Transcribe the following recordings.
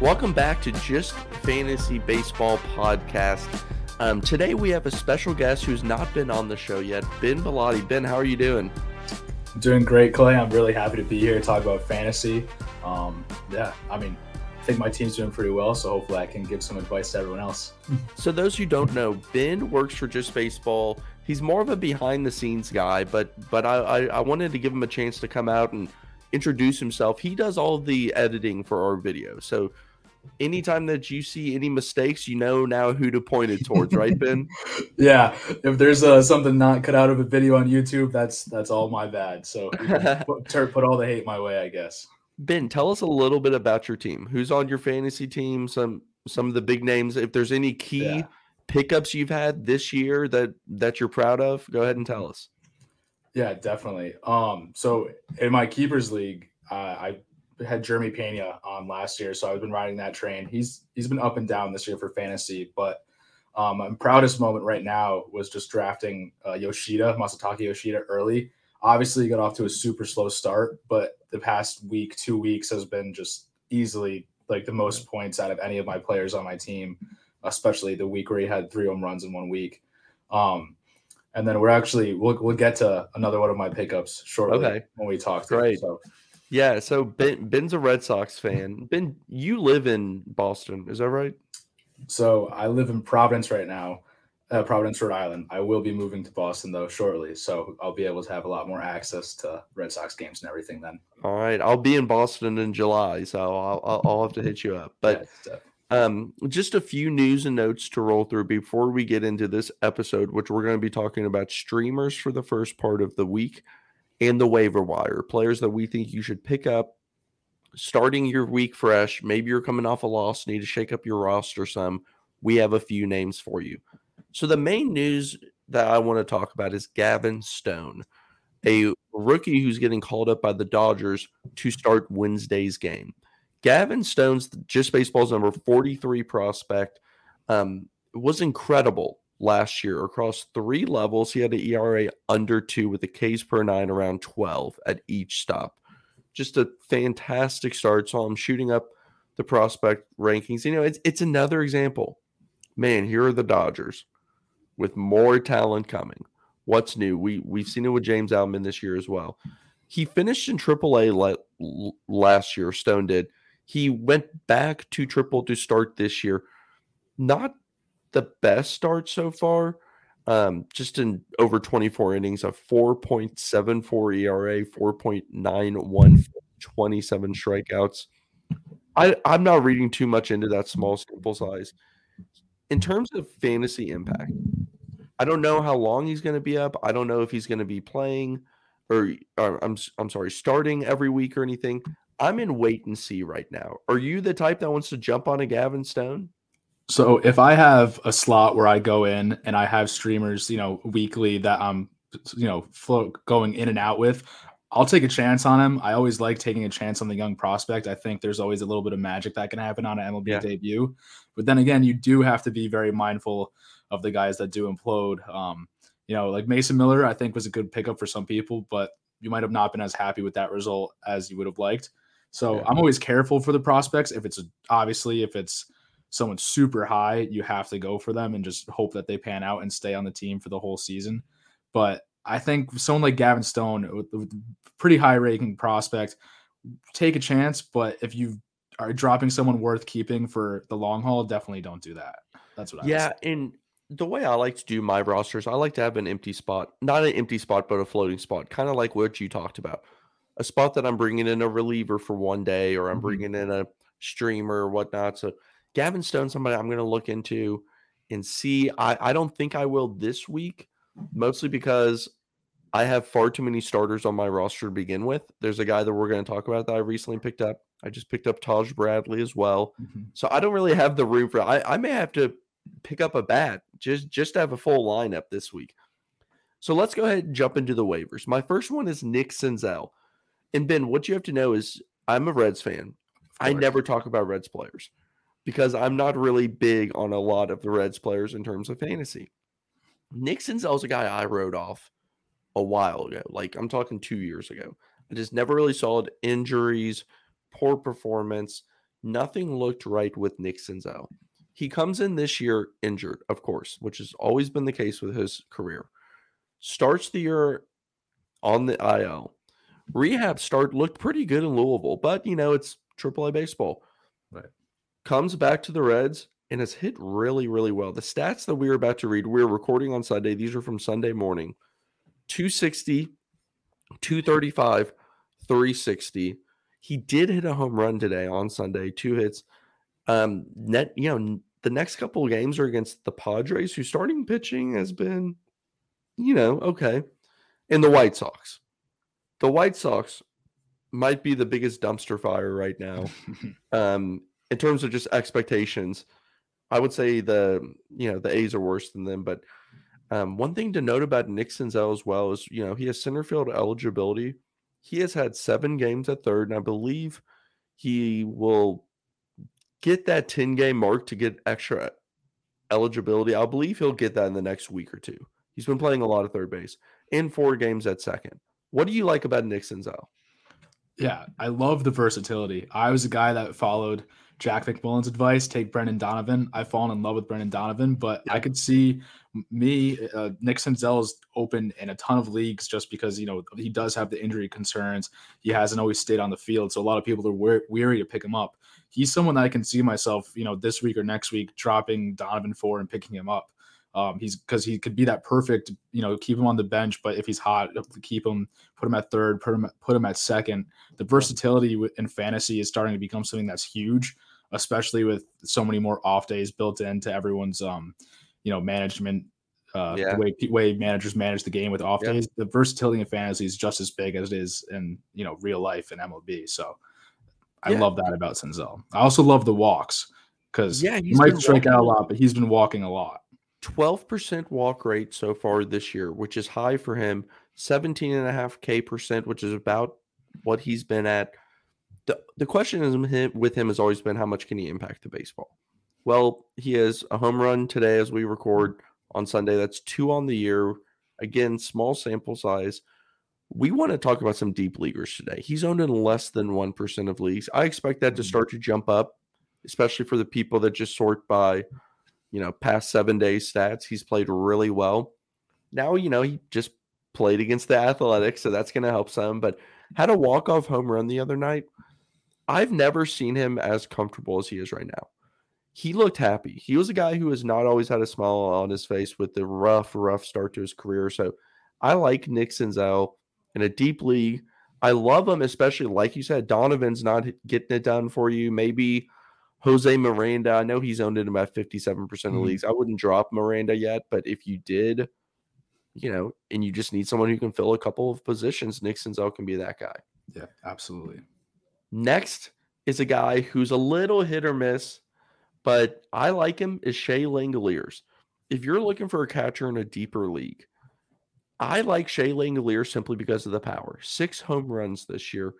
Welcome back to Just Fantasy Baseball Podcast. Um, today we have a special guest who's not been on the show yet, Ben Bilotti. Ben, how are you doing? Doing great, Clay. I'm really happy to be here to talk about fantasy. Um, yeah, I mean, I think my team's doing pretty well, so hopefully I can give some advice to everyone else. so, those who don't know, Ben works for Just Baseball. He's more of a behind the scenes guy, but but I, I, I wanted to give him a chance to come out and introduce himself. He does all the editing for our video, so anytime that you see any mistakes, you know now who to point it towards, right, Ben? yeah. If there's uh, something not cut out of a video on YouTube, that's that's all my bad. So put, put all the hate my way, I guess. Ben, tell us a little bit about your team. Who's on your fantasy team? Some some of the big names. If there's any key yeah. pickups you've had this year that that you're proud of, go ahead and tell us. Yeah, definitely. Um, so in my keepers league, uh, I had Jeremy Pena on last year, so I've been riding that train. He's he's been up and down this year for fantasy, but um, my proudest moment right now was just drafting uh, Yoshida, Masataka Yoshida early. Obviously, he got off to a super slow start, but the past week, two weeks has been just easily like the most points out of any of my players on my team, especially the week where he had three home runs in one week. Um, and then we're actually we'll we'll get to another one of my pickups shortly okay. when we talk. Great. So yeah, so Ben Ben's a Red Sox fan. Ben, you live in Boston, is that right? So I live in Providence right now, uh, Providence, Rhode Island. I will be moving to Boston though shortly, so I'll be able to have a lot more access to Red Sox games and everything then. All right, I'll be in Boston in July, so I'll I'll, I'll have to hit you up. But yeah, um, just a few news and notes to roll through before we get into this episode, which we're going to be talking about streamers for the first part of the week and the waiver wire, players that we think you should pick up starting your week fresh. Maybe you're coming off a loss, need to shake up your roster some. We have a few names for you. So, the main news that I want to talk about is Gavin Stone, a rookie who's getting called up by the Dodgers to start Wednesday's game. Gavin Stone's just baseball's number 43 prospect um, was incredible last year across three levels. He had an ERA under two with a Ks per nine around 12 at each stop. Just a fantastic start. So I'm shooting up the prospect rankings. You know, it's it's another example. Man, here are the Dodgers with more talent coming. What's new? We we've seen it with James Outman this year as well. He finished in AAA le- last year. Stone did. He went back to Triple to start this year. Not the best start so far. Um, just in over 24 innings, a 4.74 ERA, 4.91, 27 strikeouts. I, I'm not reading too much into that small sample size. In terms of fantasy impact, I don't know how long he's going to be up. I don't know if he's going to be playing or, or I'm I'm sorry, starting every week or anything. I'm in wait and see right now. Are you the type that wants to jump on a Gavin Stone? So if I have a slot where I go in and I have streamers, you know, weekly that I'm, you know, flow, going in and out with, I'll take a chance on him. I always like taking a chance on the young prospect. I think there's always a little bit of magic that can happen on an MLB yeah. debut. But then again, you do have to be very mindful of the guys that do implode. Um, you know, like Mason Miller, I think was a good pickup for some people, but you might have not been as happy with that result as you would have liked. So yeah. I'm always careful for the prospects. If it's a, obviously if it's someone super high, you have to go for them and just hope that they pan out and stay on the team for the whole season. But I think someone like Gavin Stone, pretty high ranking prospect, take a chance. But if you are dropping someone worth keeping for the long haul, definitely don't do that. That's what I yeah. And the way I like to do my rosters, I like to have an empty spot, not an empty spot, but a floating spot, kind of like what you talked about. A spot that I'm bringing in a reliever for one day, or I'm mm-hmm. bringing in a streamer or whatnot. So Gavin Stone, somebody I'm going to look into and see. I, I don't think I will this week, mostly because I have far too many starters on my roster to begin with. There's a guy that we're going to talk about that I recently picked up. I just picked up Taj Bradley as well. Mm-hmm. So I don't really have the room for I, I may have to pick up a bat just just to have a full lineup this week. So let's go ahead and jump into the waivers. My first one is Nick Senzel. And Ben, what you have to know is I'm a Reds fan. I never talk about Reds players because I'm not really big on a lot of the Reds players in terms of fantasy. Nick Senzel's a guy I wrote off a while ago. Like I'm talking two years ago. I just never really saw it. Injuries, poor performance. Nothing looked right with Nick Senzel. He comes in this year injured, of course, which has always been the case with his career. Starts the year on the IL. Rehab start looked pretty good in Louisville, but you know, it's AAA baseball. Right. Comes back to the Reds and has hit really, really well. The stats that we are about to read, we're recording on Sunday. These are from Sunday morning 260, 235, 360. He did hit a home run today on Sunday, two hits. Um, net, you know, the next couple of games are against the Padres, whose starting pitching has been, you know, okay, and the White Sox. The White Sox might be the biggest dumpster fire right now. um, in terms of just expectations, I would say the you know the A's are worse than them. But um, one thing to note about Nick Senzel as well is you know he has center field eligibility. He has had seven games at third, and I believe he will get that 10 game mark to get extra eligibility. I believe he'll get that in the next week or two. He's been playing a lot of third base in four games at second. What do you like about Nick Senzel? Yeah, I love the versatility. I was a guy that followed Jack McMullen's advice, take Brendan Donovan. I've fallen in love with Brendan Donovan, but. I could see me, uh, Nick Senzel is open in a ton of leagues just because, you know, he does have the injury concerns. He hasn't always stayed on the field. So a lot of people are weary to pick him up. He's someone that I can see myself, you know, this week or next week dropping Donovan for and picking him up. Um, he's because he could be that perfect, you know, keep him on the bench, but if he's hot, keep him, put him at third, put him put him at second. The versatility in fantasy is starting to become something that's huge, especially with so many more off days built into everyone's, um, you know, management. Uh, yeah. the way way managers manage the game with off yeah. days, the versatility in fantasy is just as big as it is in you know real life in MLB. So I yeah. love that about Senzel. I also love the walks because yeah, he might strike out a lot, but he's been walking a lot. 12% walk rate so far this year, which is high for him. 17.5K percent, which is about what he's been at. The, the question is with him has always been how much can he impact the baseball? Well, he has a home run today as we record on Sunday. That's two on the year. Again, small sample size. We want to talk about some deep leaguers today. He's owned in less than 1% of leagues. I expect that to mm-hmm. start to jump up, especially for the people that just sort by – you know, past seven days stats. He's played really well. Now, you know, he just played against the Athletics, so that's going to help some, but had a walk-off home run the other night. I've never seen him as comfortable as he is right now. He looked happy. He was a guy who has not always had a smile on his face with the rough, rough start to his career. So I like Nick Senzel in a deep league. I love him, especially like you said, Donovan's not getting it done for you. Maybe Jose Miranda, I know he's owned in about 57% of mm-hmm. leagues. I wouldn't drop Miranda yet, but if you did, you know, and you just need someone who can fill a couple of positions, Nick Senzel can be that guy. Yeah, absolutely. Next is a guy who's a little hit or miss, but I like him is Shea Langeliers. If you're looking for a catcher in a deeper league, I like Shea Langeliers simply because of the power. Six home runs this year,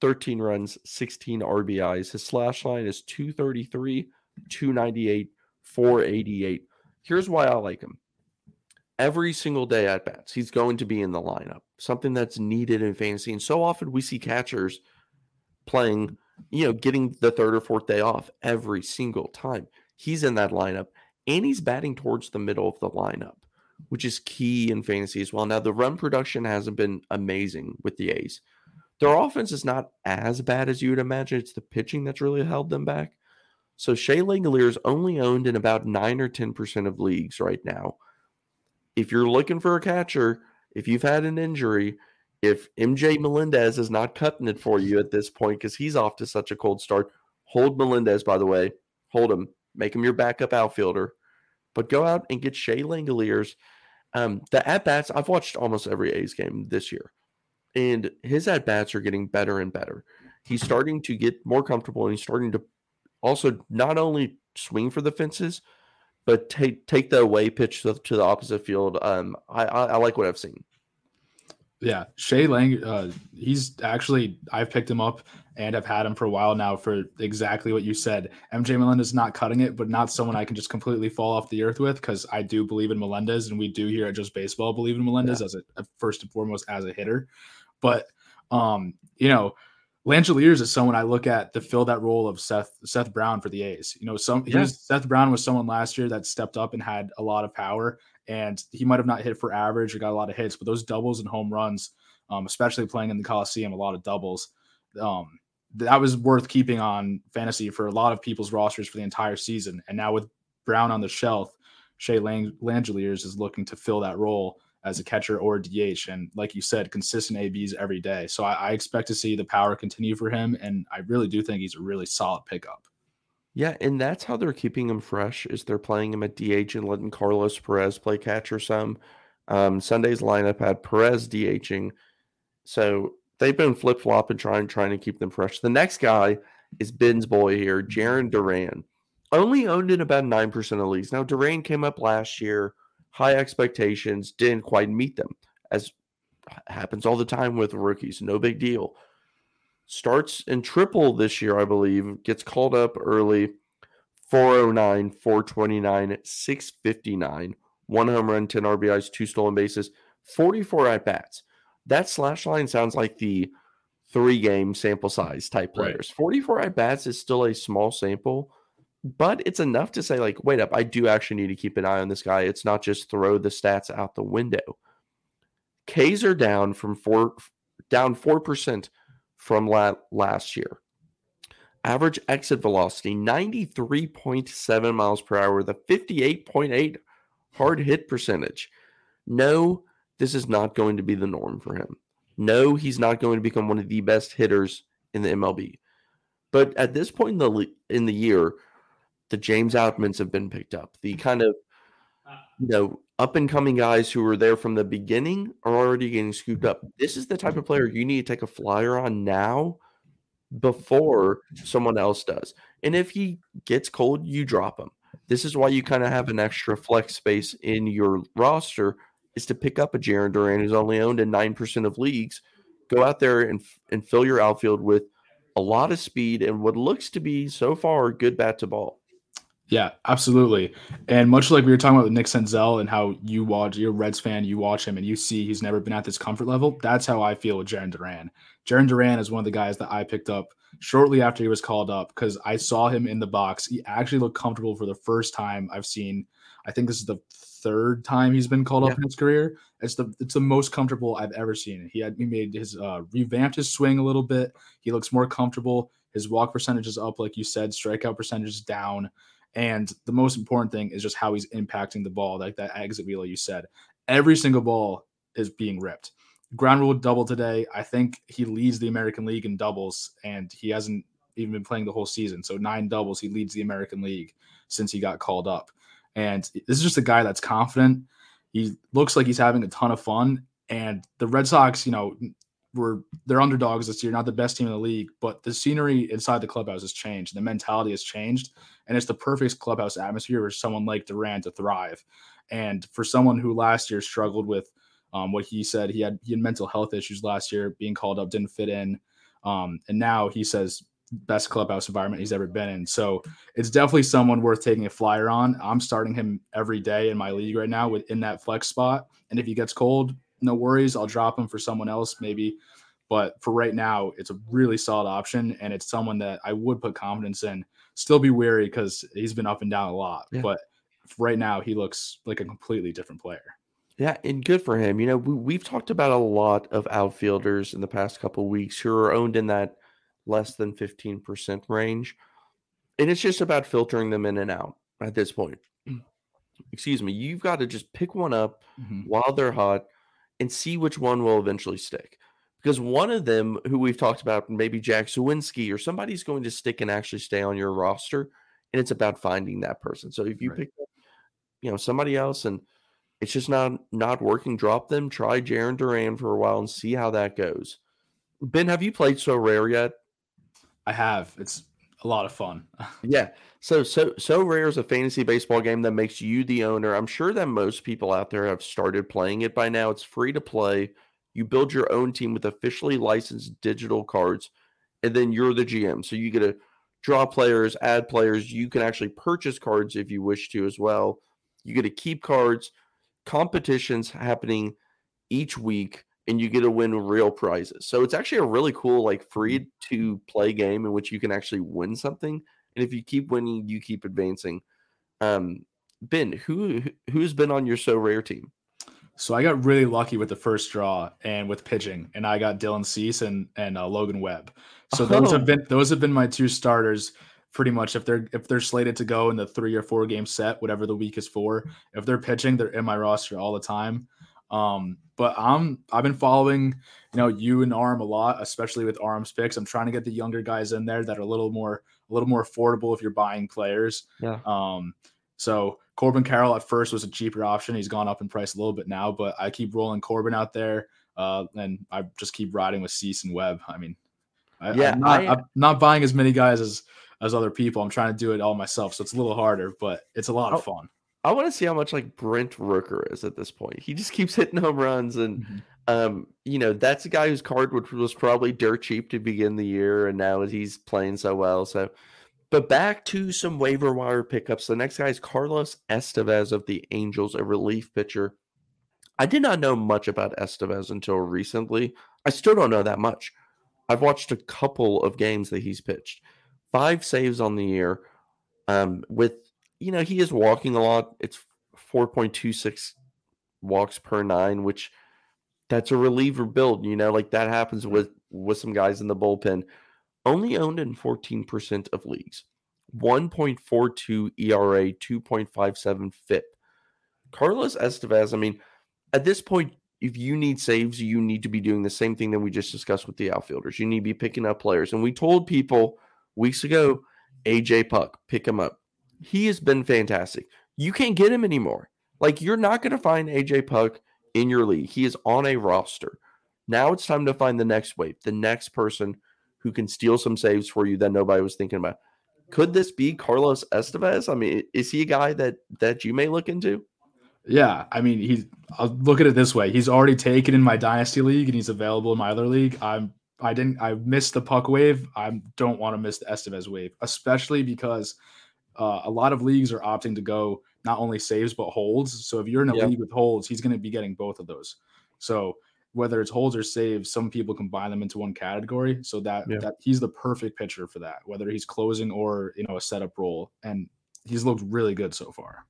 13 runs, 16 RBIs. His slash line is 233, 298, 488. Here's why I like him. Every single day at bats, he's going to be in the lineup, something that's needed in fantasy. And so often we see catchers playing, you know, getting the third or fourth day off every single time. He's in that lineup and he's batting towards the middle of the lineup, which is key in fantasy as well. Now, the run production hasn't been amazing with the A's. Their offense is not as bad as you would imagine. It's the pitching that's really held them back. So Shea Langeliers is only owned in about 9 or 10% of leagues right now. If you're looking for a catcher, if you've had an injury, if MJ Melendez is not cutting it for you at this point because he's off to such a cold start, hold Melendez, by the way. Hold him. Make him your backup outfielder. But go out and get Shea Langeliers. Um, the at bats, I've watched almost every A's game this year and his at bats are getting better and better. He's starting to get more comfortable and he's starting to also not only swing for the fences, but take take the away pitch to, to the opposite field. Um, I, I, I like what I've seen. Yeah, Shea Lang, uh, he's actually I've picked him up and I've had him for a while now for exactly what you said. MJ Melendez is not cutting it, but not someone I can just completely fall off the earth with because I do believe in Melendez, and we do here at Just Baseball believe in Melendez yeah. as a, first and foremost as a hitter. But um, you know, Langeliers is someone I look at to fill that role of Seth Seth Brown for the A's. You know, some yeah. Seth Brown was someone last year that stepped up and had a lot of power, and he might have not hit for average or got a lot of hits, but those doubles and home runs, um, especially playing in the Coliseum, a lot of doubles, um, that was worth keeping on fantasy for a lot of people's rosters for the entire season. And now with Brown on the shelf, Shea Lang- Langeliers is looking to fill that role as a catcher or DH. And like you said, consistent ABs every day. So I, I, expect to see the power continue for him. And I really do think he's a really solid pickup. Yeah, and that's how they're keeping him fresh is they're playing him at DH and letting Carlos Perez play catcher some. Um, Sunday's lineup had Perez DHing. So they've been flip flopping, trying trying to keep them fresh. The next guy is Ben's boy here, Jarren Duran. Only owned in about 9% of leagues. Now, Duran came up last year – high expectations, didn't quite meet them, as happens all the time with rookies. No big deal. Starts in triple this year, I believe, gets called up early 409, 429, 659, one home run, 10 RBIs, two stolen bases, 44 at bats. That slash line sounds like the three game sample size type players. Right. 44 at bats is still a small sample, but it's enough to say like wait up i do actually need to keep an eye on this guy. It's not just throw the stats out the window. K's are down from four down 4% from la- last year. Average exit velocity 93.7 miles per hour the 58.8 hard hit percentage. No this is not going to be the norm for him. No he's not going to become one of the best hitters in the mlb but at this point in the in the year the James Outmans have been picked up. The mm-hmm. kind of you know up and coming guys who were there from the beginning are already getting scooped up. This is the type of player you need to take a flyer on now before someone else does. And if he gets cold, you drop him. This is why you kind of have an extra flex space in your roster is to pick up a Jarren Duran who's only owned in 9% of leagues. Go out there and, and fill your outfield with a lot of speed and what looks to be so far good bat to ball. Yeah, absolutely. And much like we were talking about with Nick Senzel and how you watch, you're a Reds fan, you watch him and you see he's never been at this comfort level. That's how I feel with Jarren Duran. Jarren Duran is one of the guys that I picked up shortly after he was called up because I saw him in the box. He actually looked comfortable for the first time I've seen. I think this is the third time he's been called yeah. up in his career. It's the it's the most comfortable I've ever seen. He had he made his uh, revamped his swing a little bit. He looks more comfortable. His walk percentage is up, like you said. Strikeout percentage is down. And the most important thing is just how he's impacting the ball, like that exit wheel you said. Every single ball is being ripped. Ground rule double today. I think he leads the American League in doubles, and he hasn't even been playing the whole season. So nine doubles, he leads the American League since he got called up. And this is just a guy that's confident. He looks like he's having a ton of fun. And the Red Sox, you know, were they're underdogs this year, not the best team in the league, but the scenery inside the clubhouse has changed. The mentality has changed, and it's the perfect clubhouse atmosphere for someone like Duran to thrive. And for someone who last year struggled with um, what he said, he had he had mental health issues last year, being called up, didn't fit in, um, and now he says best clubhouse environment he's ever been in. So it's definitely someone worth taking a flyer on. I'm starting him every day in my league right now within that flex spot, and if he gets cold, no worries. I'll drop him for someone else maybe. But for right now, it's a really solid option, and it's someone that I would put confidence in. Still be wary because he's been up and down a lot, yeah. but right now he looks like a completely different player. Yeah, and good for him. You know, we, have talked about a lot of outfielders in the past couple weeks who are owned in that less than 15% range. And it's just about filtering them in and out at this point. Excuse me. You've got to just pick one up mm-hmm. while they're hot and see which one will eventually stick. Because one of them, who we've talked about, maybe Jack Suwinski or somebody's going to stick and actually stay on your roster, and it's about finding that person. So if you right. pick, you know, somebody else and it's just not not working, drop them. Try Jarren Duran for a while and see how that goes. Ben, have you played Sorare yet? I have. It's a lot of fun. yeah. So so Sorare is a fantasy baseball game that makes you the owner. I'm sure that most people out there have started playing it by now. It's free to play. You build your own team with officially licensed digital cards, and then you're the GM. So you get to draw players, add players. You can actually purchase cards if you wish to as well. You get to keep cards. Competitions happening each week and you get to win real prizes. So it's actually a really cool, like free mm-hmm. to play game in which you can actually win something. And if you keep winning, you keep advancing. Um, Ben, who who's been on your Sorare team? So I got really lucky with the first draw and with pitching, and I got Dylan Cease and and uh, Logan Webb. So those have oh. been those have been my two starters pretty much. If they're if they're slated to go in the three or four game set, whatever the week is for, if they're pitching, they're in my roster all the time. Um, but I'm I've been following, you know, you and Arm a lot, especially with Arm's picks. I'm trying to get the younger guys in there that are a little more a little more affordable if you're buying players. Yeah. Um, so Corbin Carroll at first was a cheaper option. He's gone up in price a little bit now, but I keep rolling Corbin out there. Uh, and I just keep riding with Cease and Webb. I mean, I, yeah, I'm not, I, am not buying as many guys as as other people. I'm trying to do it all myself, so it's a little harder, but it's a lot of oh, fun. I want to see how much like Brent Rooker is at this point. He just keeps hitting home runs, and mm-hmm. um, you know that's a guy whose card was probably dirt cheap to begin the year, and now he's playing so well. So, but back to some waiver wire pickups. The next guy is Carlos Estevez of the Angels, a relief pitcher. I did not know much about Estevez until recently. I still don't know that much. I've watched a couple of games that he's pitched. Five saves on the year, um, with you know, he is walking a lot. It's 4.26 walks per nine, which that's a reliever build. You know, like that happens mm-hmm. with with some guys in the bullpen. Only owned in 14% of leagues. 1.42 ERA, 2.57 FIP. Carlos Estevez, I mean, at this point, if you need saves, you need to be doing the same thing that we just discussed with the outfielders. You need to be picking up players. And we told people weeks ago, AJ Puk, pick him up he has been fantastic. You can't get him anymore. Like you're not going to find AJ Puk in your league. He is on a roster. Now it's time to find the next wave, the next person who can steal some saves for you that nobody was thinking about. Could this be Carlos Estevez? I mean, is he a guy that that you may look into? Yeah, I mean, he's. I'll look at it this way: he's already taken in my dynasty league, and he's available in my other league. I'm. I didn't. I missed the Puk wave. I don't want to miss the Estevez wave, especially because uh, a lot of leagues are opting to go not only saves but holds. So if you're in a yep. league with holds, he's going to be getting both of those. So whether it's holds or saves, some people combine them into one category. So that that he's the perfect pitcher for that, whether he's closing or you know a setup role, and he's looked really good so far.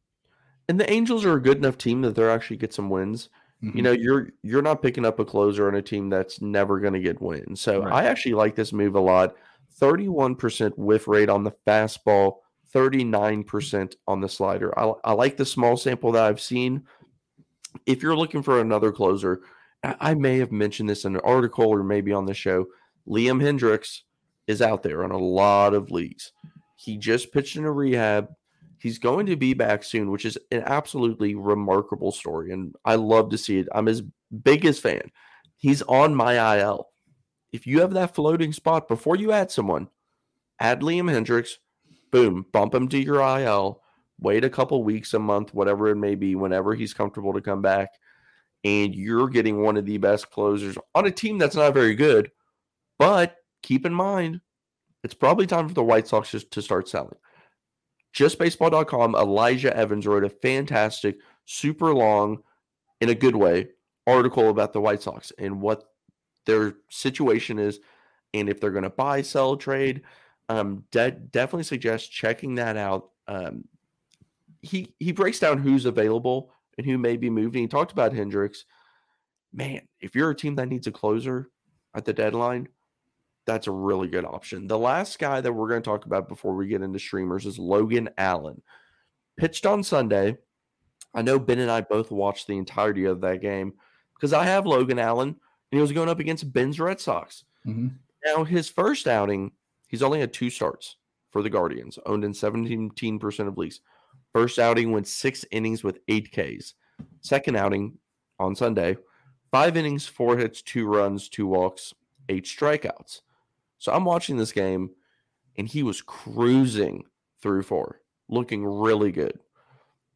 And the Angels are a good enough team that they're actually get some wins. Mm-hmm. You know, you're you're not picking up a closer on a team that's never going to get wins. So right. I actually like this move a lot. 31% whiff rate on the fastball, 39% on the slider. I, I like the small sample that I've seen. If you're looking for another closer, I may have mentioned this in an article or maybe on the show. Liam Hendriks is out there on a lot of leagues. He just pitched in a rehab. He's going to be back soon, which is an absolutely remarkable story. And I love to see it. I'm his biggest fan. He's on my IL. If you have that floating spot before you add someone, add Liam Hendriks boom, bump him to your IL, wait a couple weeks, a month, whatever it may be, whenever he's comfortable to come back, and you're getting one of the best closers on a team that's not very good. But keep in mind, it's probably time for the White Sox just to start selling. JustBaseball.com, Elijah Evans wrote a fantastic, super long, in a good way, article about the White Sox and what their situation is and if they're going to buy, sell, trade um, de- definitely suggest checking that out. Um, he he breaks down who's available and who may be moving. He talked about Hendriks. Man, if you're a team that needs a closer at the deadline, that's a really good option. The last guy that we're going to talk about before we get into streamers is Logan Allen. Pitched on Sunday. I know Ben and I both watched the entirety of that game because I have Logan Allen and he was going up against Ben's Red Sox. Mm-hmm. Now, his first outing, He's only had two starts for the Guardians, owned in 17% of leagues. First outing went six innings with eight Ks. Second outing on Sunday, five innings, four hits, two runs, two walks, eight strikeouts. So I'm watching this game, and he was cruising through four, looking really good.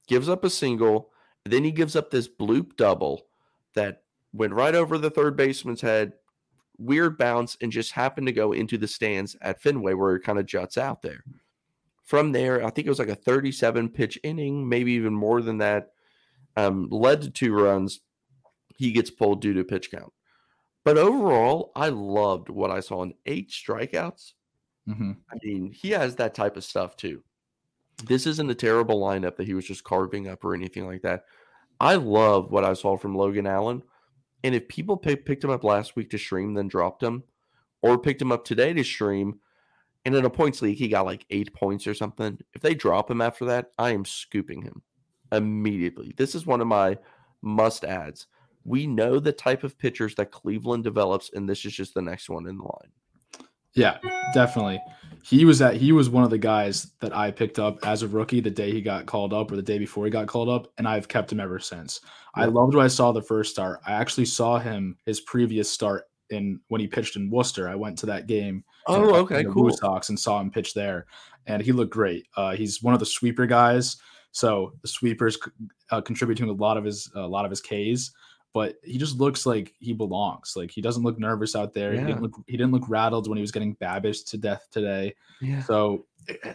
Gives up a single, then he gives up this bloop double that went right over the third baseman's head, weird bounce, and just happened to go into the stands at Fenway where it kind of juts out there. From there, I think it was like a 37 pitch inning, maybe even more than that. Um, led to two runs. He gets pulled due to pitch count. But overall, I loved what I saw in eight strikeouts. Mm-hmm. I mean, he has that type of stuff too. This isn't a terrible lineup that he was just carving up or anything like that. I love what I saw from Logan Allen. And if people pay, picked him up last week to stream, then dropped him, or picked him up today to stream, and in a points league, he got like eight points or something. If they drop him after that, I am scooping him immediately. This is one of my must ads. We know the type of pitchers that Cleveland develops, and this is just the next one in the line. Yeah, definitely. He was at he was one of the guys that I picked up as a rookie the day he got called up or the day before he got called up, and I've kept him ever since. Yeah. I loved what I saw the first start. I actually saw him his previous start in when he pitched in Worcester. I went to that game. Oh, in, okay, cool. WooSox and saw him pitch there, and he looked great. Uh, he's one of the sweeper guys, so the sweepers uh, contribute to a lot of his a lot of his Ks but he just looks like he belongs. Like he doesn't look nervous out there. Yeah. He didn't look he didn't look rattled when he was getting Babish to death today. Yeah. So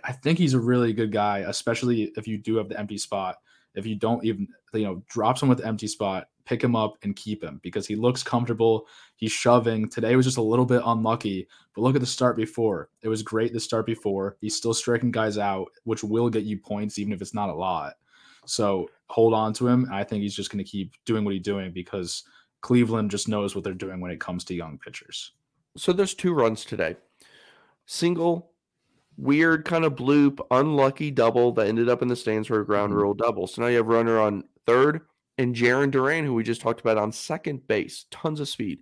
I think he's a really good guy, especially if you do have the empty spot. If you don't even you know drop him with the empty spot, pick him up and keep him because he looks comfortable. He's shoving. Today was just a little bit unlucky, but look at the start before. It was great the start before. He's still striking guys out, which will get you points even if it's not a lot. So hold on to him. I think he's just going to keep doing what he's doing because Cleveland just knows what they're doing when it comes to young pitchers. So there's two runs today. Single, weird kind of bloop, unlucky double that ended up in the stands for a ground mm-hmm. rule double. So now you have runner on third and Jarren Duran, who we just talked about on second base. Tons of speed.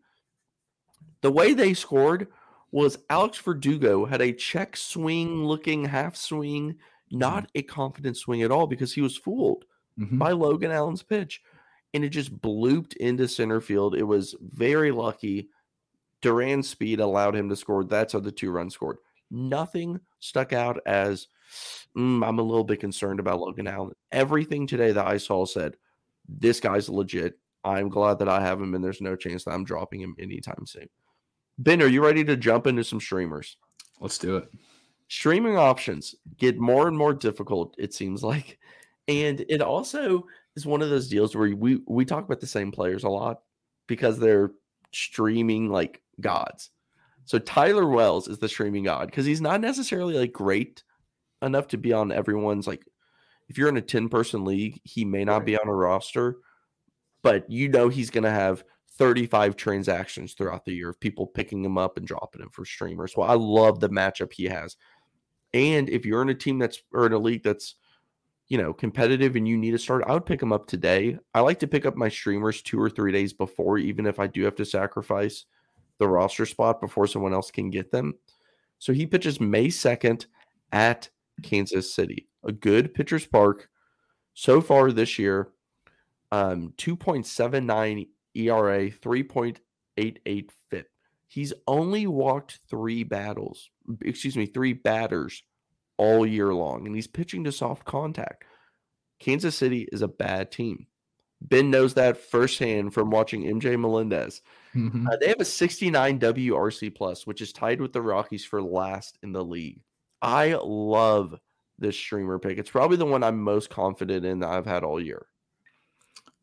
The way they scored was Alex Verdugo had a check swing looking half swing not mm-hmm. a confident swing at all because he was fooled mm-hmm. by Logan Allen's pitch. And it just blooped into center field. It was very lucky. Duran's speed allowed him to score. That's how the two runs scored. Nothing stuck out as mm, I'm a little bit concerned about Logan Allen. Everything today that I saw said, this guy's legit. I'm glad that I have him, and there's no chance that I'm dropping him anytime soon. Ben, are you ready to jump into some streamers? Let's do it streaming options get more and more difficult it seems like and it also is one of those deals where we we talk about the same players a lot because they're streaming like gods so tyler wells is the streaming god because he's not necessarily like great enough to be on everyone's like if you're in a 10 person league he may not be on a roster but you know he's going to have 35 transactions throughout the year of people picking him up and dropping him for streamers. So I love the matchup he has. And if you're in a team that's or in a league that's you know competitive and you need to start, I would pick them up today. I like to pick up my streamers two or three days before, even if I do have to sacrifice the roster spot before someone else can get them. So he pitches May 2nd at Kansas City, a good pitcher's park. So far this year, um, 2.79 ERA, 3.88 FIP. He's only walked three battles, excuse me, three batters all year long, and he's pitching to soft contact. Kansas City is a bad team. Ben knows that firsthand from watching MJ Melendez. Mm-hmm. Uh, they have a 69 WRC plus, which is tied with the Rockies for last in the league. I love this streamer pick. It's probably the one I'm most confident in that I've had all year.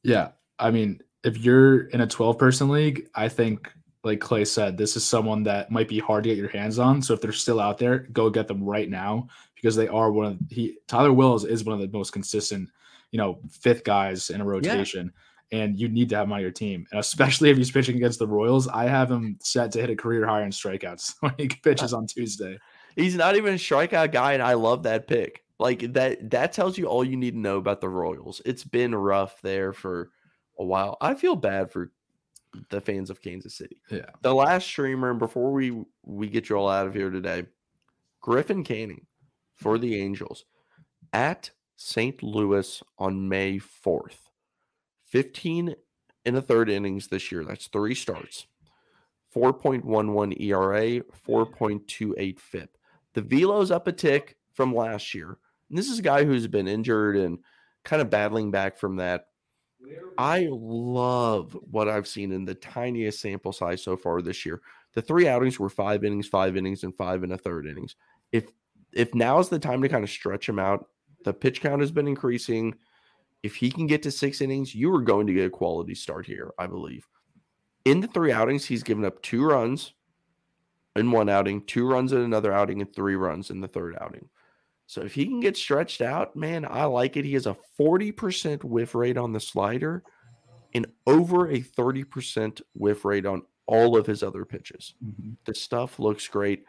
Yeah, I mean, if you're in a 12 person league, I think like Clay said, this is someone that might be hard to get your hands on. So if they're still out there, go get them right now because they are one of he Tyler Wells is one of the most consistent, you know, fifth guys in a rotation. Yeah. And you need to have him on your team. And especially if he's pitching against the Royals, I have him set to hit a career high in strikeouts when he pitches on Tuesday. He's not even a strikeout guy, and I love that pick. Like that that tells you all you need to know about the Royals. It's been rough there for a while. I feel bad for the fans of Kansas City. Yeah. The last streamer, and before we we get you all out of here today, Griffin Canning for the Angels at St. Louis on May 4th. 15 in the third innings this year. That's three starts. 4.11 ERA, 4.28 FIP. The velo's up a tick from last year. And this is a guy who's been injured and kind of battling back from that. I love what I've seen in the tiniest sample size so far this year. The three outings were five innings, five innings, and five and a third innings. If if now is the time to kind of stretch him out, the pitch count has been increasing. If he can get to six innings, you are going to get a quality start here, I believe. In the three outings, he's given up two runs in one outing, two runs in another outing, and three runs in the third outing. So if he can get stretched out, man, I like it. He has a 40% whiff rate on the slider and over a 30% whiff rate on all of his other pitches. Mm-hmm. The stuff looks great.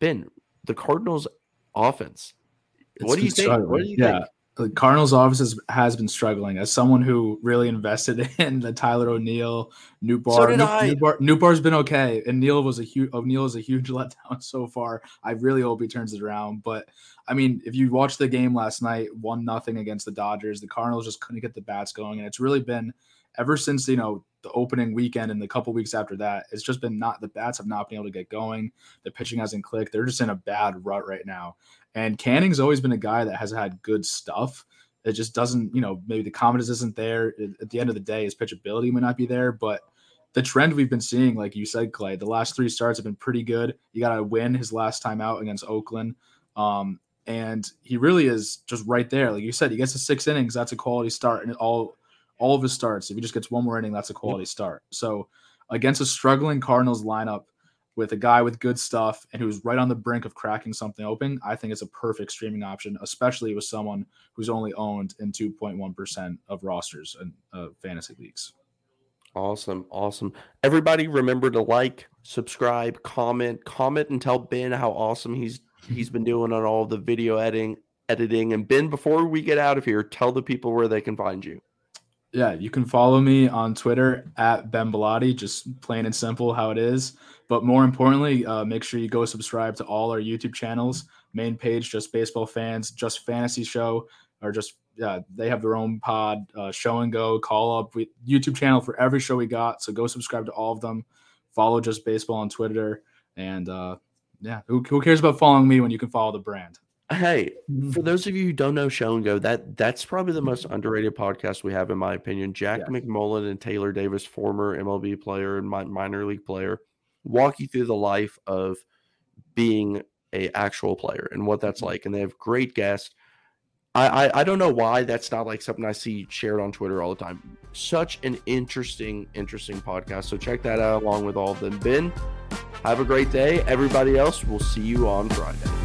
Ben, the Cardinals offense. It's what do you think? What do you yeah. think? The Cardinals office has, has, been struggling. As someone who really invested in the Tyler O'Neill, Nootbaar, so. Nootbaar, Nootbaar's been okay, and Neal was a huge O'Neill is a huge letdown so far. I really hope he turns it around. But I mean, if you watched the game last night, one nothing against the Dodgers, the Cardinals just couldn't get the bats going, and it's really been ever since you know the opening weekend and the couple weeks after that. It's just been not the bats have not been able to get going. The pitching hasn't clicked. They're just in a bad rut right now. And Canning's always been a guy that has had good stuff. It just doesn't, you know, maybe the confidence isn't there. At the end of the day, his pitchability may not be there, but the trend we've been seeing, like you said, Clay, the last three starts have been pretty good. You got to win his last time out against Oakland. Um, and he really is just right there. Like you said, he gets to six innings. That's a quality start. And all, all of his starts, if he just gets one more inning, that's a quality start. So against a struggling Cardinals lineup, with a guy with good stuff and who's right on the brink of cracking something open, I think it's a perfect streaming option, especially with someone who's only owned in 2.1% of rosters and uh, fantasy leagues. Awesome. Awesome. Everybody remember to like, subscribe, comment, comment and tell Ben how awesome he's he's been doing on all the video editing editing. And Ben, before we get out of here, tell the people where they can find you. Yeah, you can follow me on Twitter at Ben Bilotti, just plain and simple how it is. But more importantly, uh, make sure you go subscribe to all our YouTube channels. Main page, just baseball fans, just fantasy show, or just yeah, they have their own pod, uh, show and go, call up we, YouTube channel for every show we got. So go subscribe to all of them. Follow just baseball on Twitter, and uh, yeah, who, who cares about following me when you can follow the brand? Hey, mm-hmm. for those of you who don't know Show and Go, that that's probably the most underrated podcast we have, in my opinion. Jack yeah. McMullen and Taylor Davis, former MLB player and minor league player, walk you through the life of being a actual player and what that's mm-hmm. like. And they have great guests. I, I, I don't know why that's not like something I see shared on Twitter all the time. Such an interesting, interesting podcast. So check that out along with all of them. Ben, have a great day. Everybody else, we'll see you on Friday.